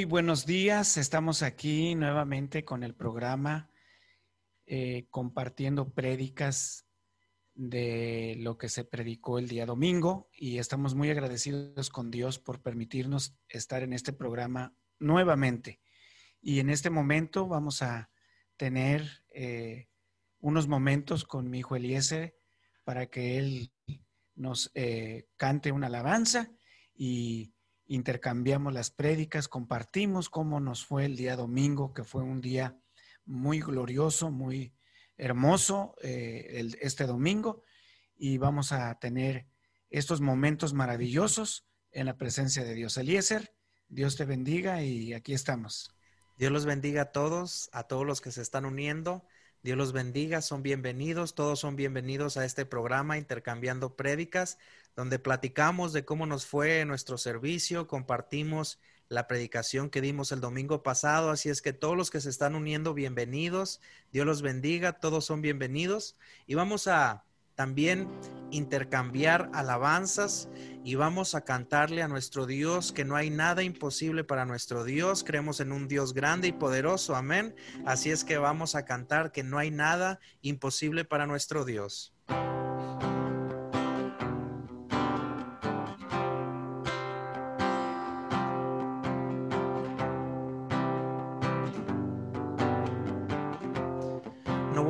Muy buenos días. Estamos aquí nuevamente con el programa eh, compartiendo prédicas de lo que se predicó el día domingo y estamos muy agradecidos con Dios por permitirnos estar en este programa nuevamente. Y en este momento vamos a tener eh, unos momentos con mi hijo Eliezer para que él nos eh, cante una alabanza y intercambiamos las prédicas, compartimos cómo nos fue el día domingo, que fue un día muy glorioso, muy hermoso eh, este domingo, y vamos a tener estos momentos maravillosos en la presencia de Dios. Eliezer, Dios te bendiga y aquí estamos. Dios los bendiga a todos, a todos los que se están uniendo. Dios los bendiga, son bienvenidos, todos son bienvenidos a este programa Intercambiando Prédicas donde platicamos de cómo nos fue nuestro servicio, compartimos la predicación que dimos el domingo pasado, así es que todos los que se están uniendo, bienvenidos, Dios los bendiga, todos son bienvenidos y vamos a también intercambiar alabanzas y vamos a cantarle a nuestro Dios que no hay nada imposible para nuestro Dios. Creemos en un Dios grande y poderoso. Amén. Así es que vamos a cantar que no hay nada imposible para nuestro Dios.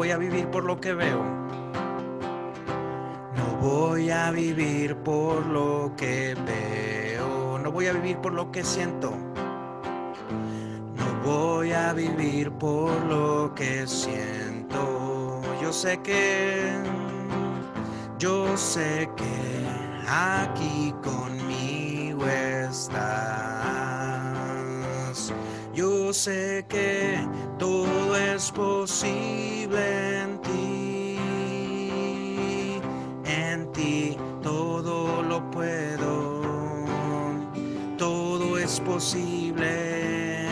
voy a vivir por lo que veo. Voy a vivir por lo que veo. No voy a vivir por lo que siento. No voy a vivir por lo que siento. Yo sé que, yo sé que aquí conmigo estás. Yo sé que todo es posible Todo es posible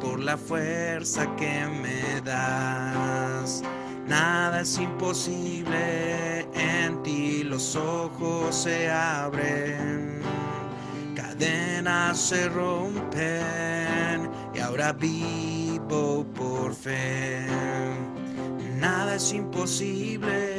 por la fuerza que me das. Nada es imposible, en ti los ojos se abren, cadenas se rompen y ahora vivo por fe. Nada es imposible.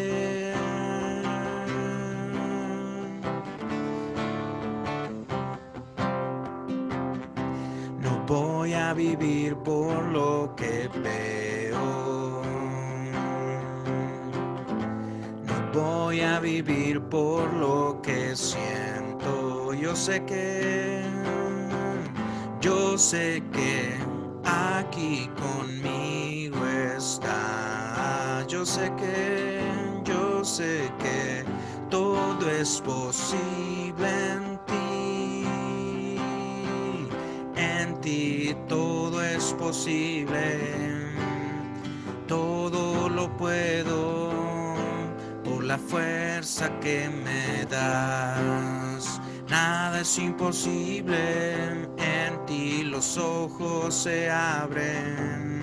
Por lo que veo. No voy a vivir por lo que siento. Yo sé que yo sé que aquí conmigo está. Yo sé que, yo sé que todo es posible posible. Todo lo puedo por la fuerza que me das. Nada es imposible, en ti los ojos se abren,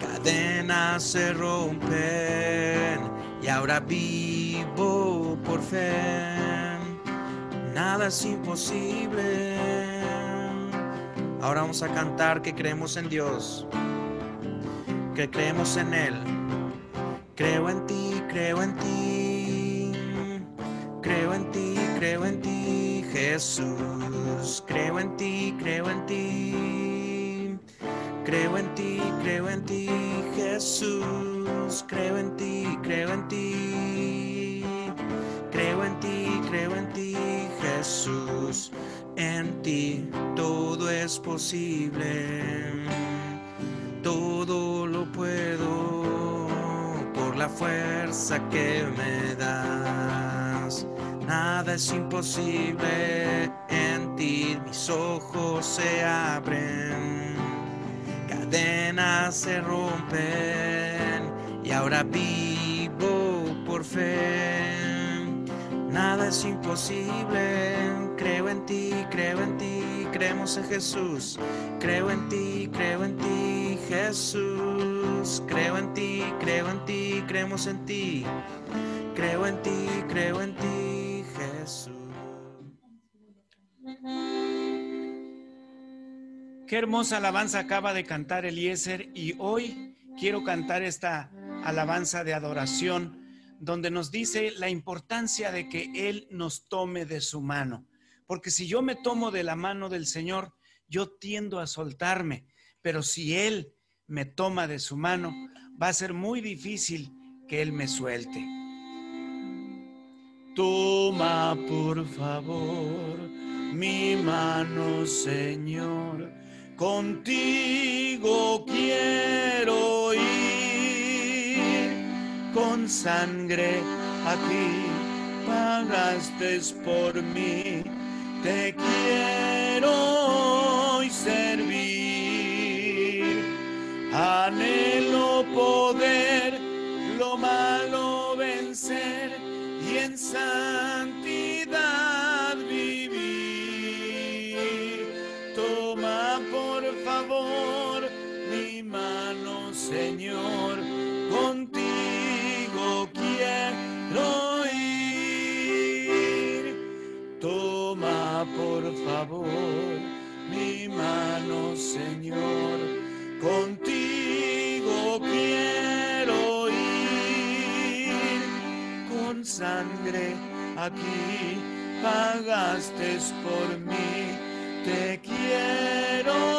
cadenas se rompen y ahora vivo por fe. Nada es imposible. Ahora vamos a cantar que creemos en Dios, que creemos en Él. Creo en ti, creo en ti, creo en ti, creo en ti. Jesús, creo en ti, creo en ti. Creo en ti, creo en ti, Jesús. Creo en ti, creo en ti. Creo en ti, creo en ti, Jesús. En ti todo es posible. Todo lo puedo por la fuerza que me das. Nada es imposible en ti, mis ojos se abren, cadenas se rompen y ahora vivo por fe. Nada es imposible, creo en ti, creo en ti, creemos en Jesús, creo en ti, creo en ti, Jesús, creo en ti, creo en ti, creemos en ti, creo en ti, creo en ti, Jesús. Qué hermosa alabanza acaba de cantar Eliezer y hoy quiero cantar esta alabanza de adoración donde nos dice la importancia de que Él nos tome de su mano. Porque si yo me tomo de la mano del Señor, yo tiendo a soltarme, pero si Él me toma de su mano, va a ser muy difícil que Él me suelte. Toma por favor mi mano, Señor, contigo quiero ir, con sangre aquí pagaste por mí, te quiero hoy servir, anhelo poder lo malo vencer y en santidad vivir. Toma por favor mi mano, Señor, favor mi mano, Señor, contigo quiero ir. Con sangre aquí pagaste por mí, te quiero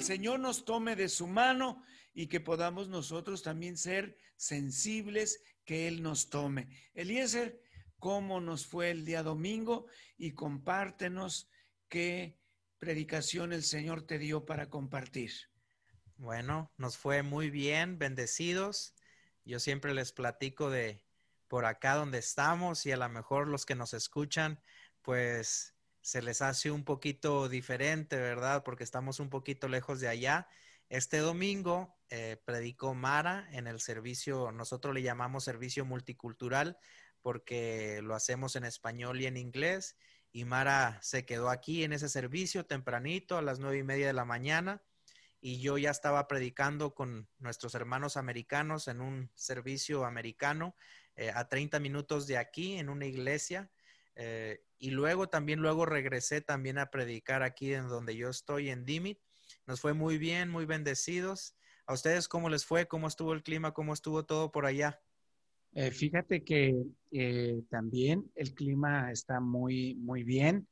el Señor nos tome de su mano y que podamos nosotros también ser sensibles, que Él nos tome. Eliezer, ¿cómo nos fue el día domingo? Y compártenos qué predicación el Señor te dio para compartir. Bueno, nos fue muy bien, bendecidos. Yo siempre les platico de por acá donde estamos y a lo mejor los que nos escuchan, pues se les hace un poquito diferente, ¿verdad? Porque estamos un poquito lejos de allá. Este domingo eh, predicó Mara en el servicio, nosotros le llamamos servicio multicultural porque lo hacemos en español y en inglés. Y Mara se quedó aquí en ese servicio tempranito a las nueve y media de la mañana y yo ya estaba predicando con nuestros hermanos americanos en un servicio americano eh, a 30 minutos de aquí en una iglesia. Eh, y luego también, luego regresé también a predicar aquí en donde yo estoy, en Dimit. Nos fue muy bien, muy bendecidos. ¿A ustedes cómo les fue? ¿Cómo estuvo el clima? ¿Cómo estuvo todo por allá? Eh, fíjate que eh, también el clima está muy, muy bien.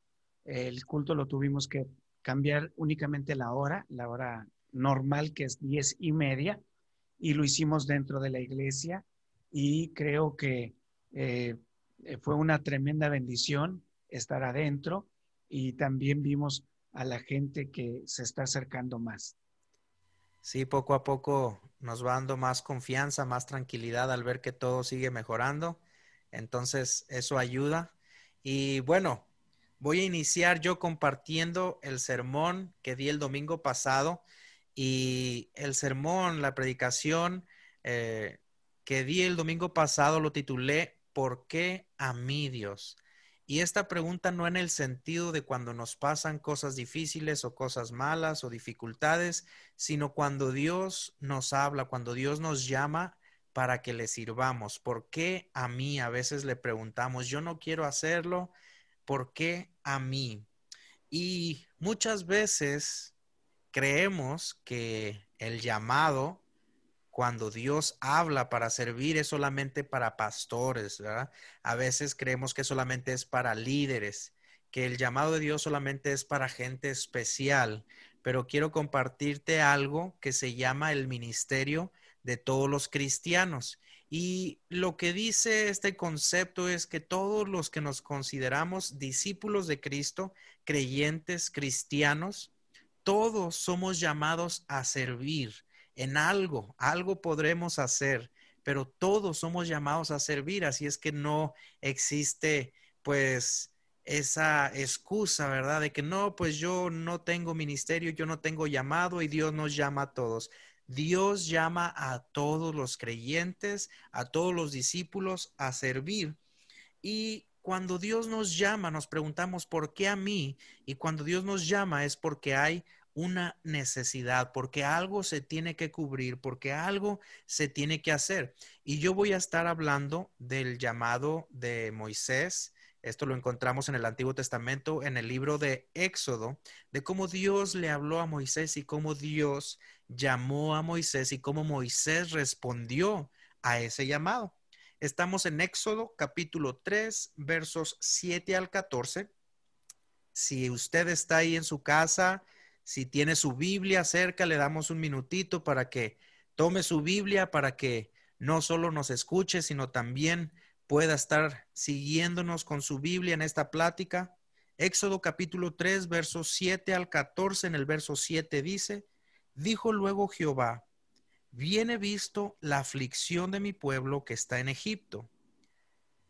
El culto lo tuvimos que cambiar únicamente la hora, la hora normal que es diez y media, y lo hicimos dentro de la iglesia y creo que eh, fue una tremenda bendición estar adentro y también vimos a la gente que se está acercando más. Sí, poco a poco nos va dando más confianza, más tranquilidad al ver que todo sigue mejorando. Entonces, eso ayuda. Y bueno, voy a iniciar yo compartiendo el sermón que di el domingo pasado. Y el sermón, la predicación eh, que di el domingo pasado lo titulé ¿Por qué a mí Dios? Y esta pregunta no en el sentido de cuando nos pasan cosas difíciles o cosas malas o dificultades, sino cuando Dios nos habla, cuando Dios nos llama para que le sirvamos. ¿Por qué a mí? A veces le preguntamos, yo no quiero hacerlo, ¿por qué a mí? Y muchas veces creemos que el llamado cuando Dios habla para servir es solamente para pastores, ¿verdad? A veces creemos que solamente es para líderes, que el llamado de Dios solamente es para gente especial, pero quiero compartirte algo que se llama el ministerio de todos los cristianos. Y lo que dice este concepto es que todos los que nos consideramos discípulos de Cristo, creyentes cristianos, todos somos llamados a servir en algo, algo podremos hacer, pero todos somos llamados a servir, así es que no existe pues esa excusa, ¿verdad? De que no, pues yo no tengo ministerio, yo no tengo llamado y Dios nos llama a todos. Dios llama a todos los creyentes, a todos los discípulos a servir. Y cuando Dios nos llama, nos preguntamos, ¿por qué a mí? Y cuando Dios nos llama es porque hay una necesidad, porque algo se tiene que cubrir, porque algo se tiene que hacer. Y yo voy a estar hablando del llamado de Moisés. Esto lo encontramos en el Antiguo Testamento, en el libro de Éxodo, de cómo Dios le habló a Moisés y cómo Dios llamó a Moisés y cómo Moisés respondió a ese llamado. Estamos en Éxodo capítulo 3, versos 7 al 14. Si usted está ahí en su casa, si tiene su Biblia cerca, le damos un minutito para que tome su Biblia, para que no solo nos escuche, sino también pueda estar siguiéndonos con su Biblia en esta plática. Éxodo capítulo 3, versos 7 al 14, en el verso 7 dice, dijo luego Jehová, viene visto la aflicción de mi pueblo que está en Egipto.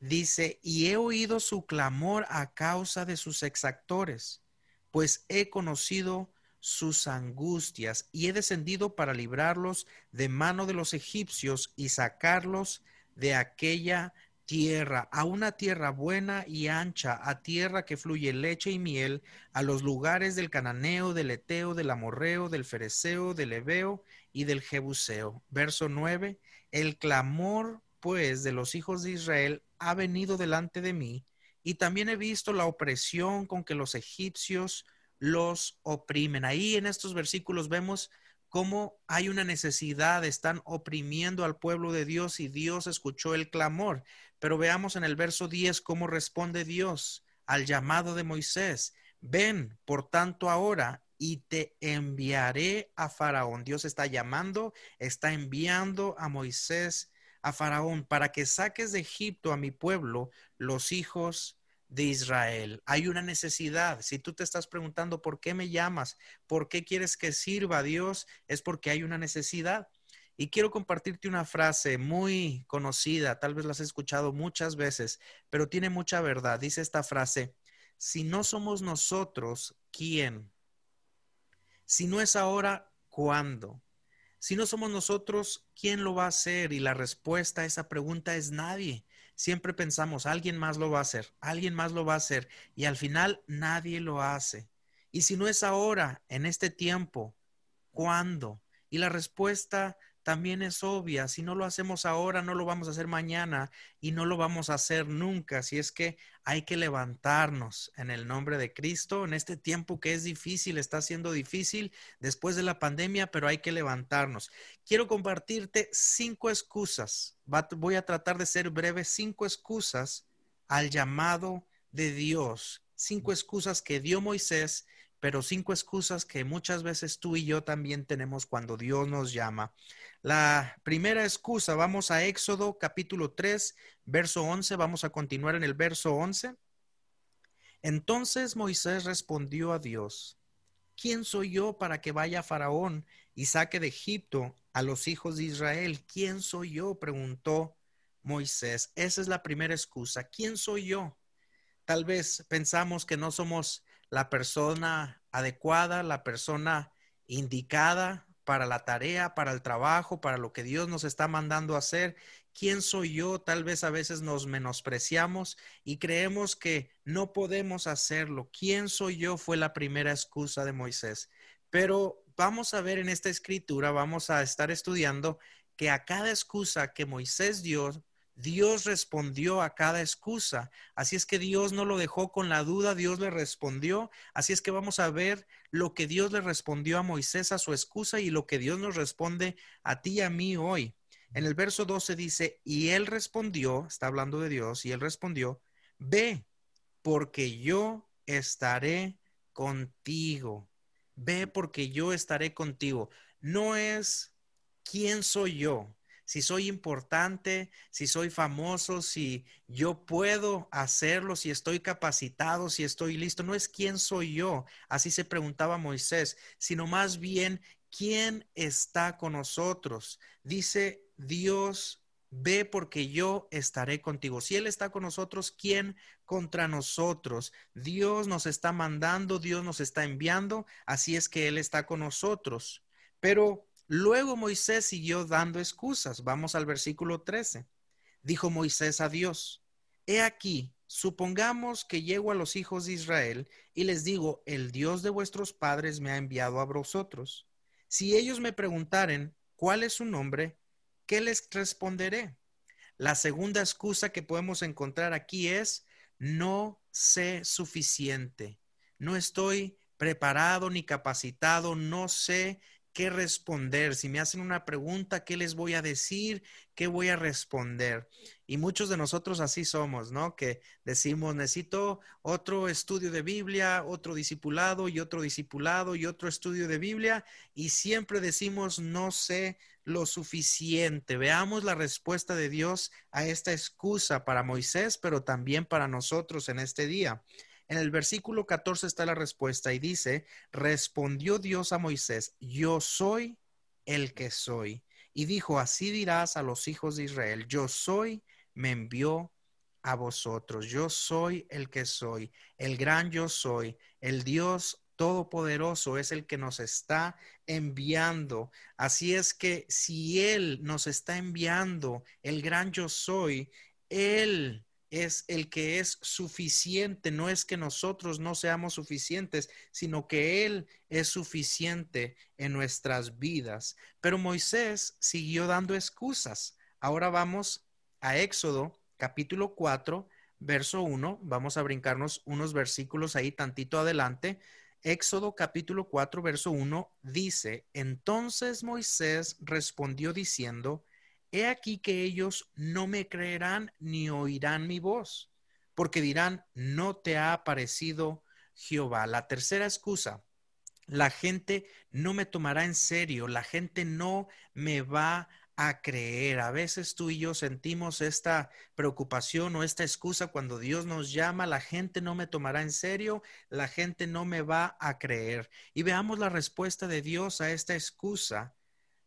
Dice, y he oído su clamor a causa de sus exactores, pues he conocido sus angustias y he descendido para librarlos de mano de los egipcios y sacarlos de aquella tierra, a una tierra buena y ancha, a tierra que fluye leche y miel, a los lugares del cananeo, del eteo, del amorreo, del fereceo, del ebeo y del jebuseo. Verso 9, el clamor pues de los hijos de Israel ha venido delante de mí, y también he visto la opresión con que los egipcios los oprimen. Ahí en estos versículos vemos cómo hay una necesidad, están oprimiendo al pueblo de Dios y Dios escuchó el clamor. Pero veamos en el verso 10 cómo responde Dios al llamado de Moisés. Ven, por tanto, ahora y te enviaré a Faraón. Dios está llamando, está enviando a Moisés a Faraón para que saques de Egipto a mi pueblo, los hijos de Israel. Hay una necesidad. Si tú te estás preguntando por qué me llamas, por qué quieres que sirva a Dios, es porque hay una necesidad. Y quiero compartirte una frase muy conocida, tal vez la has escuchado muchas veces, pero tiene mucha verdad. Dice esta frase, si no somos nosotros, ¿quién? Si no es ahora, ¿cuándo? Si no somos nosotros, ¿quién lo va a hacer? Y la respuesta a esa pregunta es nadie. Siempre pensamos, alguien más lo va a hacer, alguien más lo va a hacer, y al final nadie lo hace. Y si no es ahora, en este tiempo, ¿cuándo? Y la respuesta también es obvia. Si no lo hacemos ahora, no lo vamos a hacer mañana y no lo vamos a hacer nunca. Si es que hay que levantarnos en el nombre de Cristo en este tiempo que es difícil, está siendo difícil después de la pandemia, pero hay que levantarnos. Quiero compartirte cinco excusas. Voy a tratar de ser breve, cinco excusas al llamado de Dios. Cinco excusas que dio Moisés pero cinco excusas que muchas veces tú y yo también tenemos cuando Dios nos llama. La primera excusa, vamos a Éxodo capítulo 3, verso 11, vamos a continuar en el verso 11. Entonces Moisés respondió a Dios, ¿quién soy yo para que vaya a Faraón y saque de Egipto a los hijos de Israel? ¿Quién soy yo? preguntó Moisés. Esa es la primera excusa. ¿Quién soy yo? Tal vez pensamos que no somos la persona adecuada, la persona indicada para la tarea, para el trabajo, para lo que Dios nos está mandando a hacer. ¿Quién soy yo? Tal vez a veces nos menospreciamos y creemos que no podemos hacerlo. ¿Quién soy yo? Fue la primera excusa de Moisés. Pero vamos a ver en esta escritura, vamos a estar estudiando que a cada excusa que Moisés dio, Dios respondió a cada excusa. Así es que Dios no lo dejó con la duda, Dios le respondió. Así es que vamos a ver lo que Dios le respondió a Moisés a su excusa y lo que Dios nos responde a ti y a mí hoy. En el verso 12 dice, y él respondió, está hablando de Dios, y él respondió, ve, porque yo estaré contigo. Ve porque yo estaré contigo. No es quién soy yo, si soy importante, si soy famoso, si yo puedo hacerlo, si estoy capacitado, si estoy listo. No es quién soy yo, así se preguntaba Moisés, sino más bien quién está con nosotros. Dice Dios, ve porque yo estaré contigo. Si Él está con nosotros, ¿quién contra nosotros? Dios nos está mandando, Dios nos está enviando, así es que Él está con nosotros. Pero Luego Moisés siguió dando excusas. Vamos al versículo 13. Dijo Moisés a Dios, He aquí, supongamos que llego a los hijos de Israel y les digo, el Dios de vuestros padres me ha enviado a vosotros. Si ellos me preguntaren, ¿cuál es su nombre? ¿Qué les responderé? La segunda excusa que podemos encontrar aquí es, no sé suficiente, no estoy preparado ni capacitado, no sé qué responder. Si me hacen una pregunta, ¿qué les voy a decir? ¿Qué voy a responder? Y muchos de nosotros así somos, ¿no? Que decimos, necesito otro estudio de Biblia, otro discipulado y otro discipulado y otro estudio de Biblia. Y siempre decimos, no sé lo suficiente. Veamos la respuesta de Dios a esta excusa para Moisés, pero también para nosotros en este día. En el versículo 14 está la respuesta y dice, respondió Dios a Moisés, yo soy el que soy. Y dijo, así dirás a los hijos de Israel, yo soy, me envió a vosotros, yo soy el que soy, el gran yo soy, el Dios Todopoderoso es el que nos está enviando. Así es que si Él nos está enviando, el gran yo soy, Él es el que es suficiente. No es que nosotros no seamos suficientes, sino que Él es suficiente en nuestras vidas. Pero Moisés siguió dando excusas. Ahora vamos a Éxodo capítulo 4, verso 1. Vamos a brincarnos unos versículos ahí tantito adelante. Éxodo capítulo 4, verso 1 dice, entonces Moisés respondió diciendo, He aquí que ellos no me creerán ni oirán mi voz, porque dirán, no te ha aparecido Jehová. La tercera excusa, la gente no me tomará en serio, la gente no me va a creer. A veces tú y yo sentimos esta preocupación o esta excusa cuando Dios nos llama, la gente no me tomará en serio, la gente no me va a creer. Y veamos la respuesta de Dios a esta excusa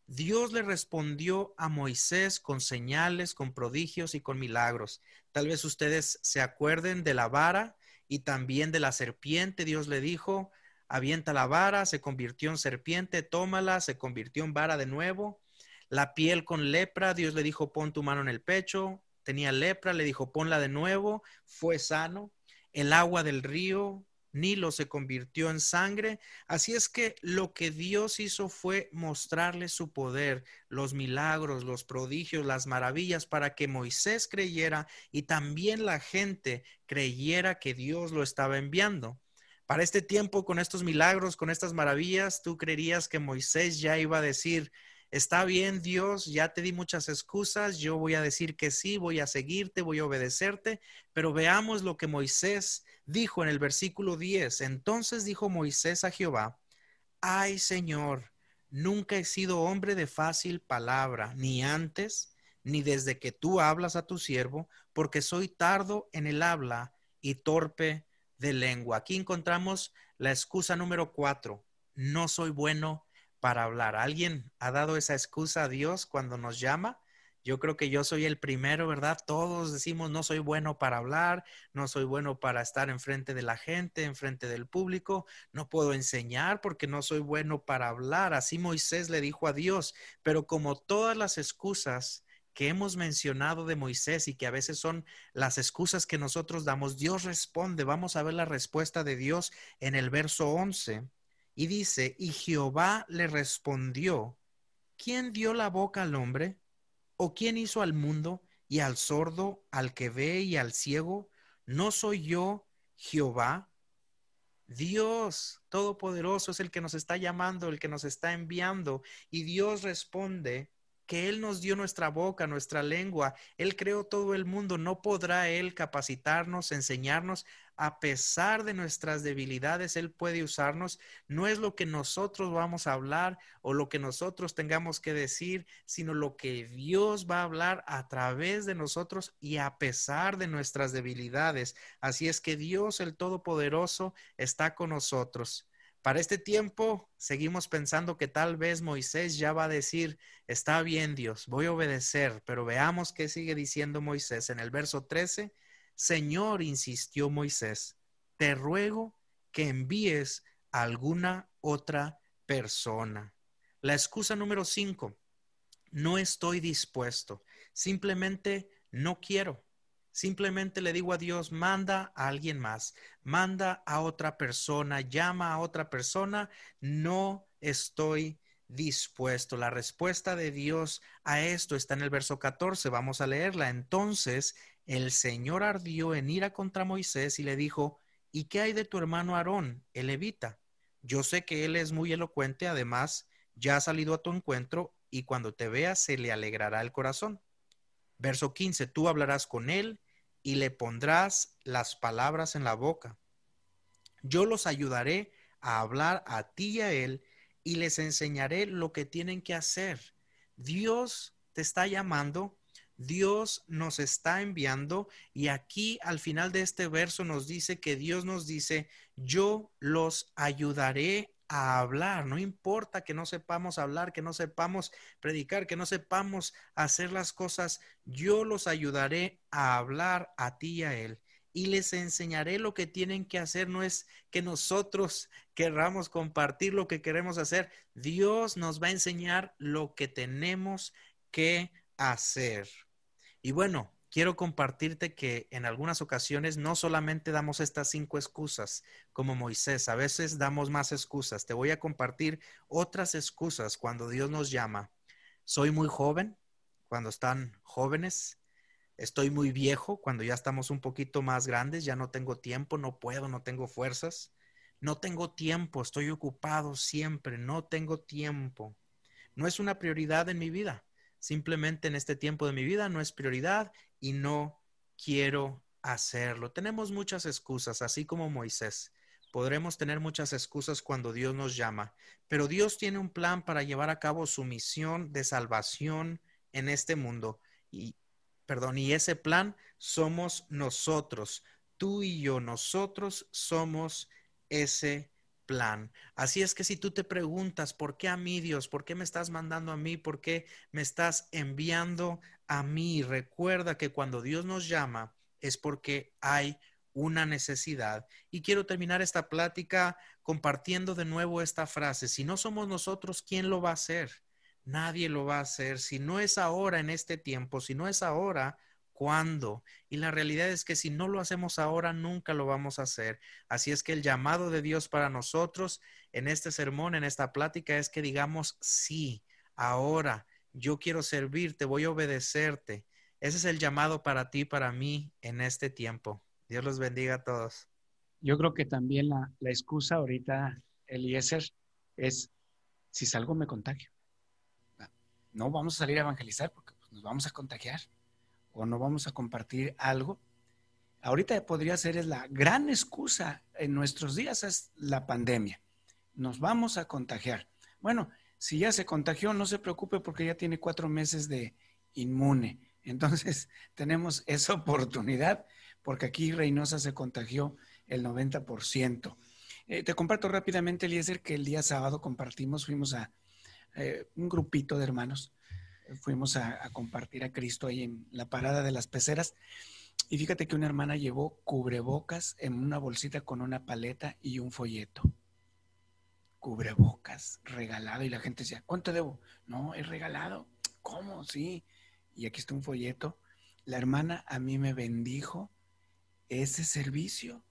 Dios le respondió a Moisés con señales, con prodigios y con milagros. Tal vez ustedes se acuerden de la vara y también de la serpiente. Dios le dijo, avienta la vara, se convirtió en serpiente, tómala, se convirtió en vara de nuevo. La piel con lepra, Dios le dijo, pon tu mano en el pecho. Tenía lepra, le dijo, ponla de nuevo, fue sano. El agua del río, Nilo se convirtió en sangre. Así es que lo que Dios hizo fue mostrarle su poder, los milagros, los prodigios, las maravillas para que Moisés creyera y también la gente creyera que Dios lo estaba enviando. Para este tiempo, con estos milagros, con estas maravillas, tú creerías que Moisés ya iba a decir, está bien Dios, ya te di muchas excusas, yo voy a decir que sí, voy a seguirte, voy a obedecerte, pero veamos lo que Moisés dijo en el versículo 10, entonces dijo Moisés a Jehová, ay Señor, nunca he sido hombre de fácil palabra, ni antes, ni desde que tú hablas a tu siervo, porque soy tardo en el habla y torpe de lengua. Aquí encontramos la excusa número cuatro, no soy bueno para hablar. ¿Alguien ha dado esa excusa a Dios cuando nos llama? Yo creo que yo soy el primero, ¿verdad? Todos decimos, no soy bueno para hablar, no soy bueno para estar enfrente de la gente, enfrente del público, no puedo enseñar porque no soy bueno para hablar. Así Moisés le dijo a Dios, pero como todas las excusas que hemos mencionado de Moisés y que a veces son las excusas que nosotros damos, Dios responde. Vamos a ver la respuesta de Dios en el verso 11. Y dice, y Jehová le respondió, ¿quién dio la boca al hombre? ¿O quién hizo al mundo y al sordo, al que ve y al ciego? ¿No soy yo Jehová? Dios Todopoderoso es el que nos está llamando, el que nos está enviando. Y Dios responde que Él nos dio nuestra boca, nuestra lengua. Él creó todo el mundo. No podrá Él capacitarnos, enseñarnos a pesar de nuestras debilidades, Él puede usarnos. No es lo que nosotros vamos a hablar o lo que nosotros tengamos que decir, sino lo que Dios va a hablar a través de nosotros y a pesar de nuestras debilidades. Así es que Dios, el Todopoderoso, está con nosotros. Para este tiempo seguimos pensando que tal vez Moisés ya va a decir, está bien Dios, voy a obedecer, pero veamos qué sigue diciendo Moisés en el verso 13 Señor, insistió Moisés, te ruego que envíes a alguna otra persona. La excusa número cinco, no estoy dispuesto, simplemente no quiero. Simplemente le digo a Dios, manda a alguien más, manda a otra persona, llama a otra persona, no estoy dispuesto. La respuesta de Dios a esto está en el verso 14, vamos a leerla. Entonces el Señor ardió en ira contra Moisés y le dijo, ¿y qué hay de tu hermano Aarón, el levita? Yo sé que él es muy elocuente, además ya ha salido a tu encuentro y cuando te vea se le alegrará el corazón. Verso 15, tú hablarás con él y le pondrás las palabras en la boca. Yo los ayudaré a hablar a ti y a él y les enseñaré lo que tienen que hacer. Dios te está llamando, Dios nos está enviando y aquí al final de este verso nos dice que Dios nos dice, yo los ayudaré a hablar, no importa que no sepamos hablar, que no sepamos predicar, que no sepamos hacer las cosas, yo los ayudaré a hablar a ti y a él y les enseñaré lo que tienen que hacer. No es que nosotros querramos compartir lo que queremos hacer. Dios nos va a enseñar lo que tenemos que hacer. Y bueno, quiero compartirte que en algunas ocasiones no solamente damos estas cinco excusas como Moisés, a veces damos más excusas. Te voy a compartir otras excusas cuando Dios nos llama. Soy muy joven, cuando están jóvenes. Estoy muy viejo, cuando ya estamos un poquito más grandes, ya no tengo tiempo, no puedo, no tengo fuerzas. No tengo tiempo, estoy ocupado siempre, no tengo tiempo. No es una prioridad en mi vida. Simplemente en este tiempo de mi vida no es prioridad y no quiero hacerlo. Tenemos muchas excusas, así como Moisés. Podremos tener muchas excusas cuando Dios nos llama, pero Dios tiene un plan para llevar a cabo su misión de salvación en este mundo. Y, perdón, y ese plan somos nosotros, tú y yo, nosotros somos ese plan. Así es que si tú te preguntas, ¿por qué a mí Dios? ¿Por qué me estás mandando a mí? ¿Por qué me estás enviando a mí? Recuerda que cuando Dios nos llama es porque hay una necesidad. Y quiero terminar esta plática compartiendo de nuevo esta frase. Si no somos nosotros, ¿quién lo va a hacer? Nadie lo va a hacer. Si no es ahora en este tiempo, si no es ahora, cuándo. Y la realidad es que si no lo hacemos ahora, nunca lo vamos a hacer. Así es que el llamado de Dios para nosotros en este sermón, en esta plática, es que digamos, sí, ahora yo quiero servirte, voy a obedecerte. Ese es el llamado para ti, para mí, en este tiempo. Dios los bendiga a todos. Yo creo que también la, la excusa ahorita, Eliezer, es si salgo me contagio. No vamos a salir a evangelizar porque pues, nos vamos a contagiar o no vamos a compartir algo, ahorita podría ser la gran excusa en nuestros días es la pandemia. Nos vamos a contagiar. Bueno, si ya se contagió, no se preocupe porque ya tiene cuatro meses de inmune. Entonces, tenemos esa oportunidad porque aquí Reynosa se contagió el 90%. Eh, te comparto rápidamente, Eliezer, que el día sábado compartimos, fuimos a eh, un grupito de hermanos fuimos a, compartir a Cristo ahí en la parada de las peceras. Y fíjate que una hermana llevó cubrebocas en una bolsita con una paleta y un folleto. Cubrebocas, regalado. Y la gente decía, ¿cuánto debo? No, es regalado. ¿Cómo? Sí. Y aquí está un folleto. La hermana a mí me bendijo ese servicio.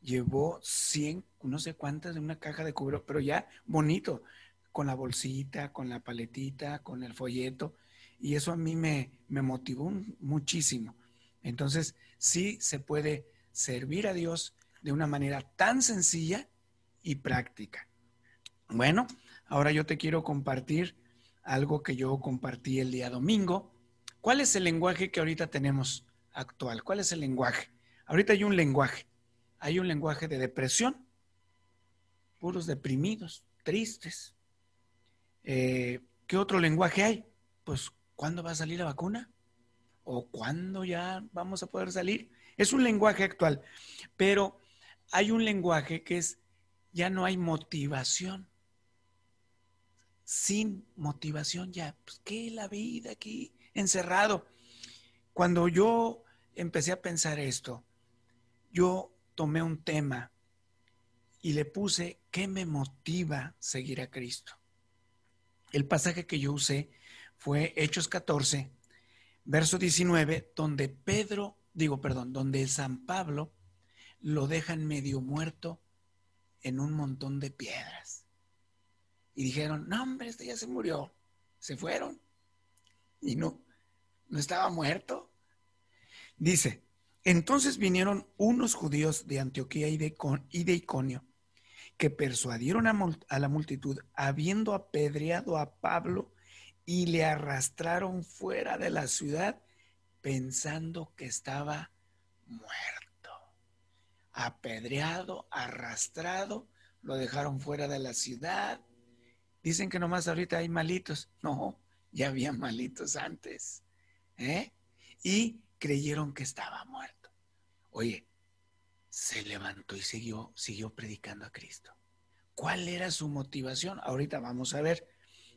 Llevó 100, no sé cuántas de una caja de cubrebocas, pero ya bonito con la bolsita, con la paletita, con el folleto, y eso a mí me, me motivó muchísimo. Entonces, sí se puede servir a Dios de una manera tan sencilla y práctica. Bueno, ahora yo te quiero compartir algo que yo compartí el día domingo. ¿Cuál es el lenguaje que ahorita tenemos actual? ¿Cuál es el lenguaje? Ahorita hay un lenguaje. Hay un lenguaje de depresión, puros deprimidos, tristes, eh, ¿Qué otro lenguaje hay? Pues, ¿cuándo va a salir la vacuna? ¿O cuándo ya vamos a poder salir? Es un lenguaje actual, pero hay un lenguaje que es, ya no hay motivación. Sin motivación ya, pues, ¿qué la vida aquí encerrado? Cuando yo empecé a pensar esto, yo tomé un tema y le puse, ¿qué me motiva seguir a Cristo? El pasaje que yo usé fue Hechos 14, verso 19, donde Pedro, digo, perdón, donde San Pablo lo dejan medio muerto en un montón de piedras. Y dijeron, no, hombre, este ya se murió. Se fueron. Y no, no estaba muerto. Dice, entonces vinieron unos judíos de Antioquía y de, Iconio que persuadieron a, la multitud, habiendo apedreado a Pablo y le arrastraron fuera de la ciudad pensando que estaba muerto. Apedreado, arrastrado, lo dejaron fuera de la ciudad. Dicen que nomás ahorita hay malitos. No, ya había malitos antes. ¿eh? Y creyeron que estaba muerto. Oye, se levantó y siguió, siguió predicando a Cristo. ¿Cuál era su motivación? Ahorita vamos a ver.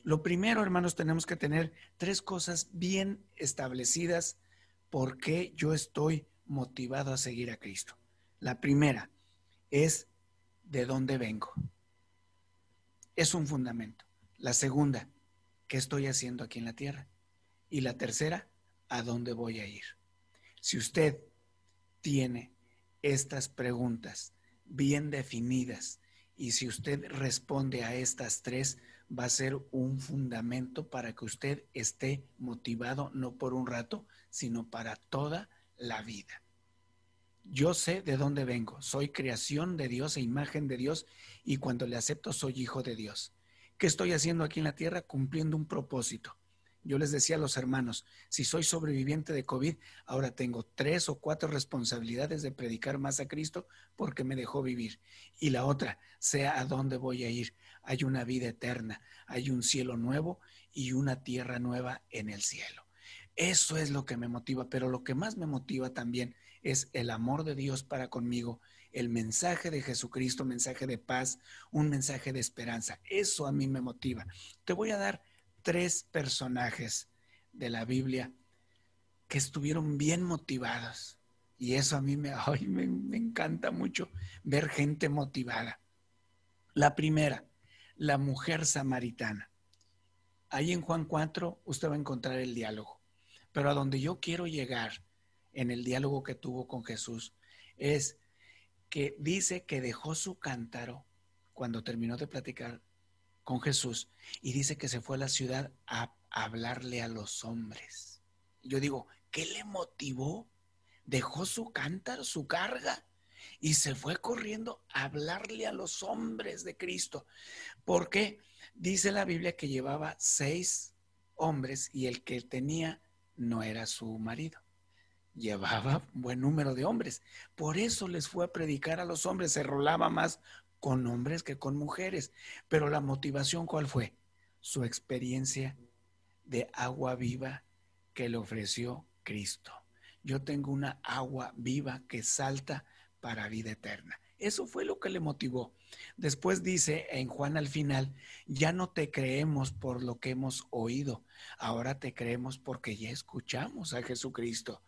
Lo primero, hermanos, tenemos que tener tres cosas bien establecidas por qué yo estoy motivado a seguir a Cristo. La primera es de dónde vengo. Es un fundamento. La segunda, ¿qué estoy haciendo aquí en la tierra? Y la tercera, ¿a dónde voy a ir? Si usted tiene estas preguntas bien definidas y si usted responde a estas tres, va a ser un fundamento para que usted esté motivado no por un rato, sino para toda la vida. Yo sé de dónde vengo, soy creación de Dios e imagen de Dios y cuando le acepto soy hijo de Dios. ¿Qué estoy haciendo aquí en la tierra? Cumpliendo un propósito. Yo les decía a los hermanos, si soy sobreviviente de COVID, ahora tengo tres o cuatro responsabilidades de predicar más a Cristo porque me dejó vivir. Y la otra, sea a dónde voy a ir. Hay una vida eterna, hay un cielo nuevo y una tierra nueva en el cielo. Eso es lo que me motiva, pero lo que más me motiva también es el amor de Dios para conmigo, el mensaje de Jesucristo, mensaje de paz, un mensaje de esperanza. Eso a mí me motiva. Te voy a dar tres personajes de la Biblia que estuvieron bien motivados. Y eso a mí me, me, me encanta mucho, ver gente motivada. La primera, la mujer samaritana. Ahí en Juan 4 usted va a encontrar el diálogo. Pero a donde yo quiero llegar en el diálogo que tuvo con Jesús es que dice que dejó su cántaro cuando terminó de platicar con Jesús y dice que se fue a la ciudad a hablarle a los hombres. Yo digo, ¿qué le motivó? Dejó su cántaro, su carga y se fue corriendo a hablarle a los hombres de Cristo. Porque dice la Biblia que llevaba seis hombres y el que tenía no era su marido. Llevaba buen número de hombres. Por eso les fue a predicar a los hombres. Se rolaba más con hombres que con mujeres. Pero la motivación, ¿cuál fue? Su experiencia de agua viva que le ofreció Cristo. Yo tengo una agua viva que salta para vida eterna. Eso fue lo que le motivó. Después dice en Juan al final, ya no te creemos por lo que hemos oído, ahora te creemos porque ya escuchamos a Jesucristo.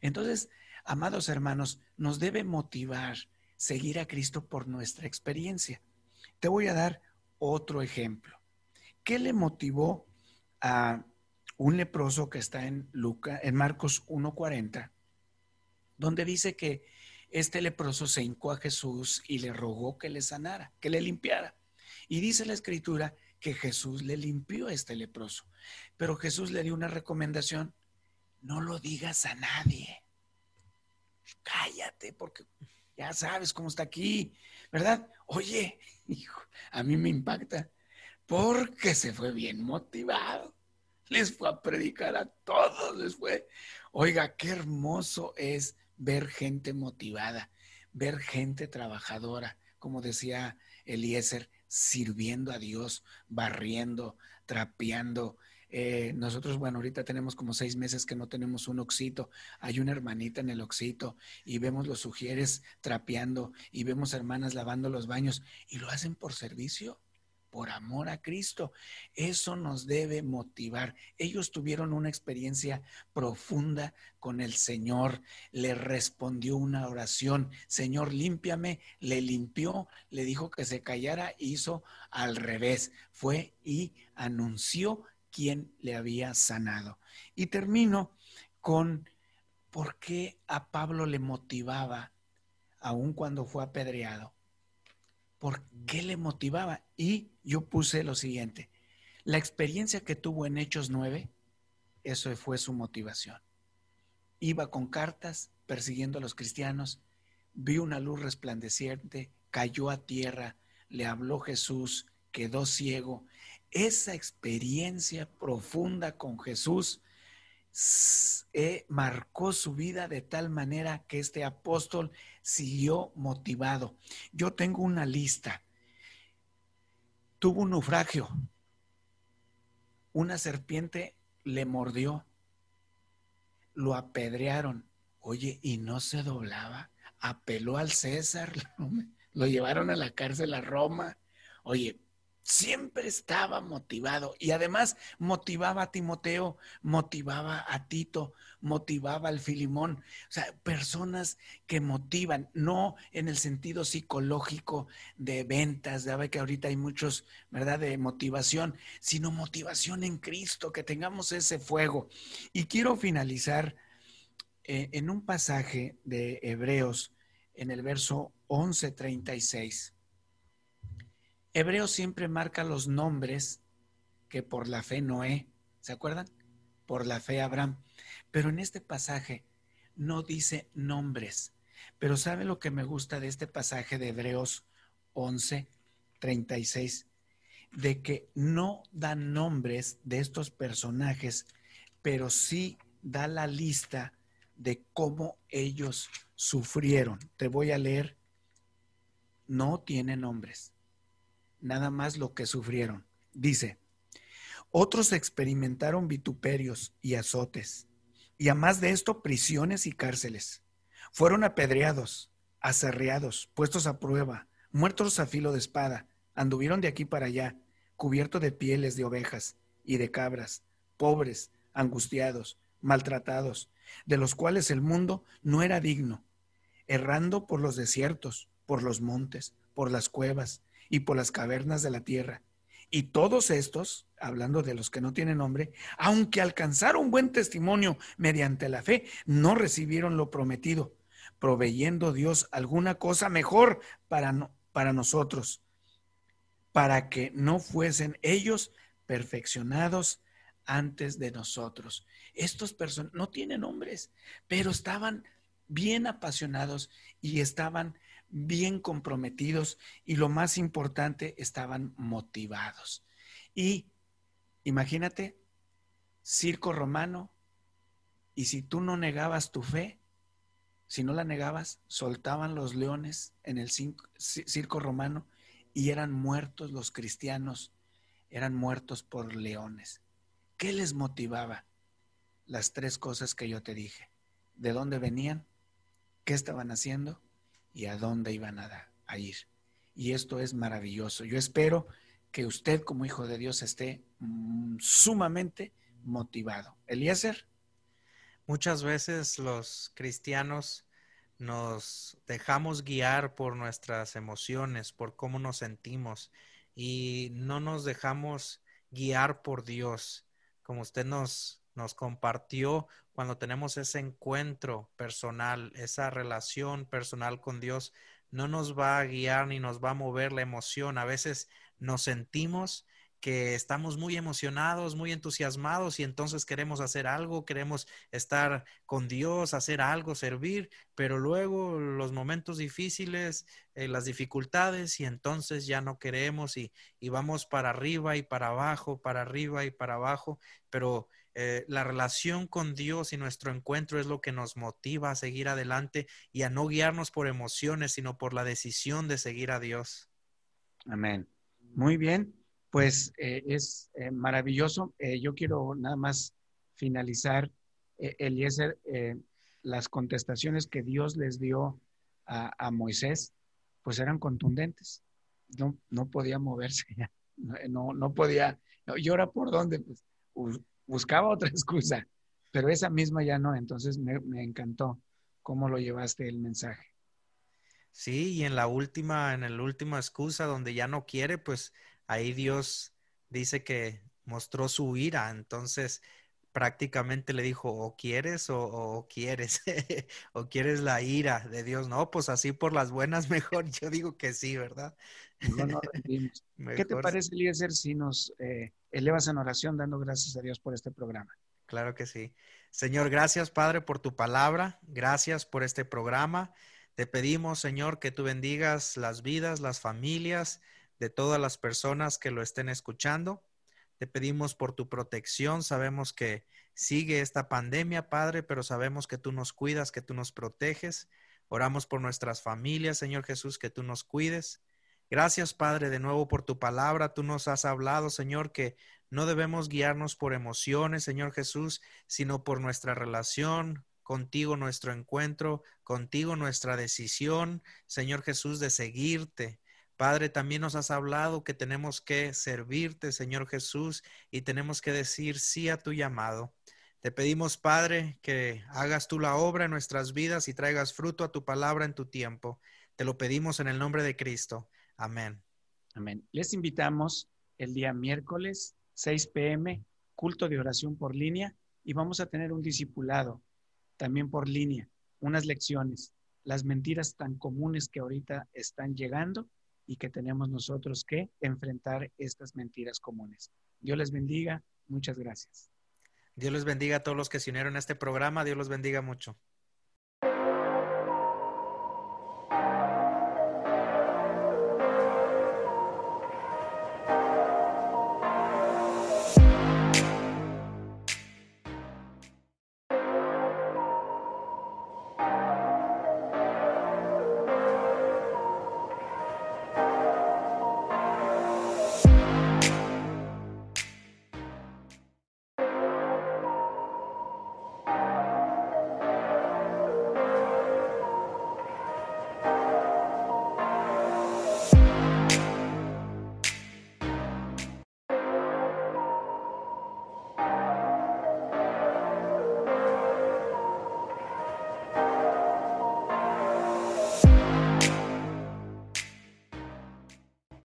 Entonces, amados hermanos, nos debe motivar seguir a Cristo por nuestra experiencia. Te voy a dar otro ejemplo. ¿Qué le motivó a un leproso que está en Lucas, en Marcos 1:40, donde dice que este leproso se hincó a Jesús y le rogó que le sanara, que le limpiara. Y dice la escritura que Jesús le limpió a este leproso. Pero Jesús le dio una recomendación, no lo digas a nadie. Cállate, porque ya sabes cómo está aquí, ¿verdad? Oye, hijo, a mí me impacta porque se fue bien motivado. Les fue a predicar a todos, les fue. Oiga, qué hermoso es ver gente motivada, ver gente trabajadora, como decía Eliezer, sirviendo a Dios, barriendo, trapeando, eh, nosotros, bueno, ahorita tenemos como seis meses que no tenemos un oxito. Hay una hermanita en el oxito y vemos los sugieres trapeando y vemos hermanas lavando los baños y lo hacen por servicio, por amor a Cristo. Eso nos debe motivar. Ellos tuvieron una experiencia profunda con el Señor. Le respondió una oración, Señor, límpiame. Le limpió, le dijo que se callara, hizo al revés. Fue y anunció quién le había sanado. Y termino con por qué a Pablo le motivaba, aun cuando fue apedreado por qué le motivaba. Y yo puse lo siguiente, la experiencia que tuvo en Hechos 9, eso fue su motivación. Iba con cartas persiguiendo a los cristianos, vio una luz resplandeciente, cayó a tierra, le habló Jesús, quedó ciego. Esa experiencia profunda con Jesús eh, marcó su vida de tal manera que este apóstol siguió motivado. Yo tengo una lista. Tuvo un naufragio. Una serpiente le mordió. Lo apedrearon. Oye, y no se doblaba. Apeló al César. Lo llevaron a la cárcel a Roma. Oye, siempre estaba motivado y además motivaba a Timoteo, motivaba a Tito, motivaba al Filimón, o sea, personas que motivan, no en el sentido psicológico de ventas, de que ahorita hay muchos, ¿verdad?, de motivación, sino motivación en Cristo, que tengamos ese fuego. Y quiero finalizar eh, en un pasaje de Hebreos, en el verso 1136 Hebreo siempre marca los nombres que por la fe Noé, ¿se acuerdan? Por la fe Abraham. Pero en este pasaje no dice nombres. Pero ¿sabe lo que me gusta de este pasaje de Hebreos 11, 36? De que no da nombres de estos personajes, pero sí da la lista de cómo ellos sufrieron. Te voy a leer. No tiene nombres nada más lo que sufrieron. Dice, otros experimentaron vituperios y azotes, y a más de esto prisiones y cárceles. Fueron apedreados, aserreados, puestos a prueba, muertos a filo de espada, anduvieron de aquí para allá, cubiertos de pieles de ovejas y de cabras, pobres, angustiados, maltratados, de los cuales el mundo no era digno, errando por los desiertos, por los montes, por las cuevas, y por las cavernas de la tierra. Y todos estos, hablando de los que no tienen nombre, aunque alcanzaron buen testimonio mediante la fe, no recibieron lo prometido, proveyendo Dios alguna cosa mejor para, para nosotros, para que no fuesen ellos perfeccionados antes de nosotros. Estos personas no tienen nombres, pero estaban bien apasionados y estaban bien comprometidos y lo más importante, estaban motivados. Y imagínate, circo romano, y si tú no negabas tu fe, si no la negabas, soltaban los leones en el circo romano y eran muertos los cristianos, eran muertos por leones. ¿Qué les motivaba? Las tres cosas que yo te dije. ¿De dónde venían? ¿Qué estaban haciendo? Y a dónde iban a, ir. Y esto es maravilloso. Yo espero que usted como hijo de Dios esté mm, sumamente motivado. Eliezer. Muchas veces los cristianos nos dejamos guiar por nuestras emociones, por cómo nos sentimos y no nos dejamos guiar por Dios. Como usted nos, nos compartió cuando tenemos ese encuentro personal, esa relación personal con Dios, no nos va a guiar ni nos va a mover la emoción. A veces nos sentimos que estamos muy emocionados, muy entusiasmados y entonces queremos hacer algo, queremos estar con Dios, hacer algo, servir, pero luego los momentos difíciles, eh, las dificultades y entonces ya no queremos y, y vamos para arriba y para abajo, para arriba y para abajo, pero eh, la relación con Dios y nuestro encuentro es lo que nos motiva a seguir adelante y a no guiarnos por emociones, sino por la decisión de seguir a Dios. Amén. Muy bien, pues eh, es eh, maravilloso. yo quiero nada más finalizar, Eliezer, las contestaciones que Dios les dio a, Moisés, pues eran contundentes. No, no podía moverse ya. no, no podía, ¿y ahora por dónde? Pues buscaba otra excusa, pero esa misma ya no, entonces me, me encantó cómo lo llevaste el mensaje. Sí, y en la última, en la última excusa donde ya no quiere, pues ahí Dios dice que mostró su ira, entonces prácticamente le dijo, o quieres o, quieres, o quieres la ira de Dios. No, pues así por las buenas, mejor yo digo que sí, ¿verdad? No ¿Qué te parece, Eliezer, si nos eh, elevas en oración dando gracias a Dios por este programa? Claro que sí. Señor, gracias, Padre, por tu palabra. Gracias por este programa. Te pedimos, Señor, que tú bendigas las vidas, las familias de todas las personas que lo estén escuchando. Te pedimos por tu protección. Sabemos que sigue esta pandemia, Padre, pero sabemos que tú nos cuidas, que tú nos proteges. Oramos por nuestras familias, Señor Jesús, que tú nos cuides. Gracias, Padre, de nuevo por tu palabra. Tú nos has hablado, Señor, que no debemos guiarnos por emociones, Señor Jesús, sino por nuestra relación contigo, nuestro encuentro, contigo, nuestra decisión, Señor Jesús, de seguirte, Padre, también nos has hablado que tenemos que servirte, Señor Jesús, y tenemos que decir sí a tu llamado. Te pedimos, Padre, que hagas tú la obra en nuestras vidas y traigas fruto a tu palabra en tu tiempo. Te lo pedimos en el nombre de Cristo. Amén. Amén. Les invitamos el día miércoles, 6 pm, culto de oración por línea, y vamos a tener un discipulado también por línea, unas lecciones, las mentiras tan comunes que ahorita están llegando y que tenemos nosotros que enfrentar estas mentiras comunes. Dios les bendiga. Muchas gracias. Dios les bendiga a todos los que se unieron a este programa. Dios los bendiga mucho.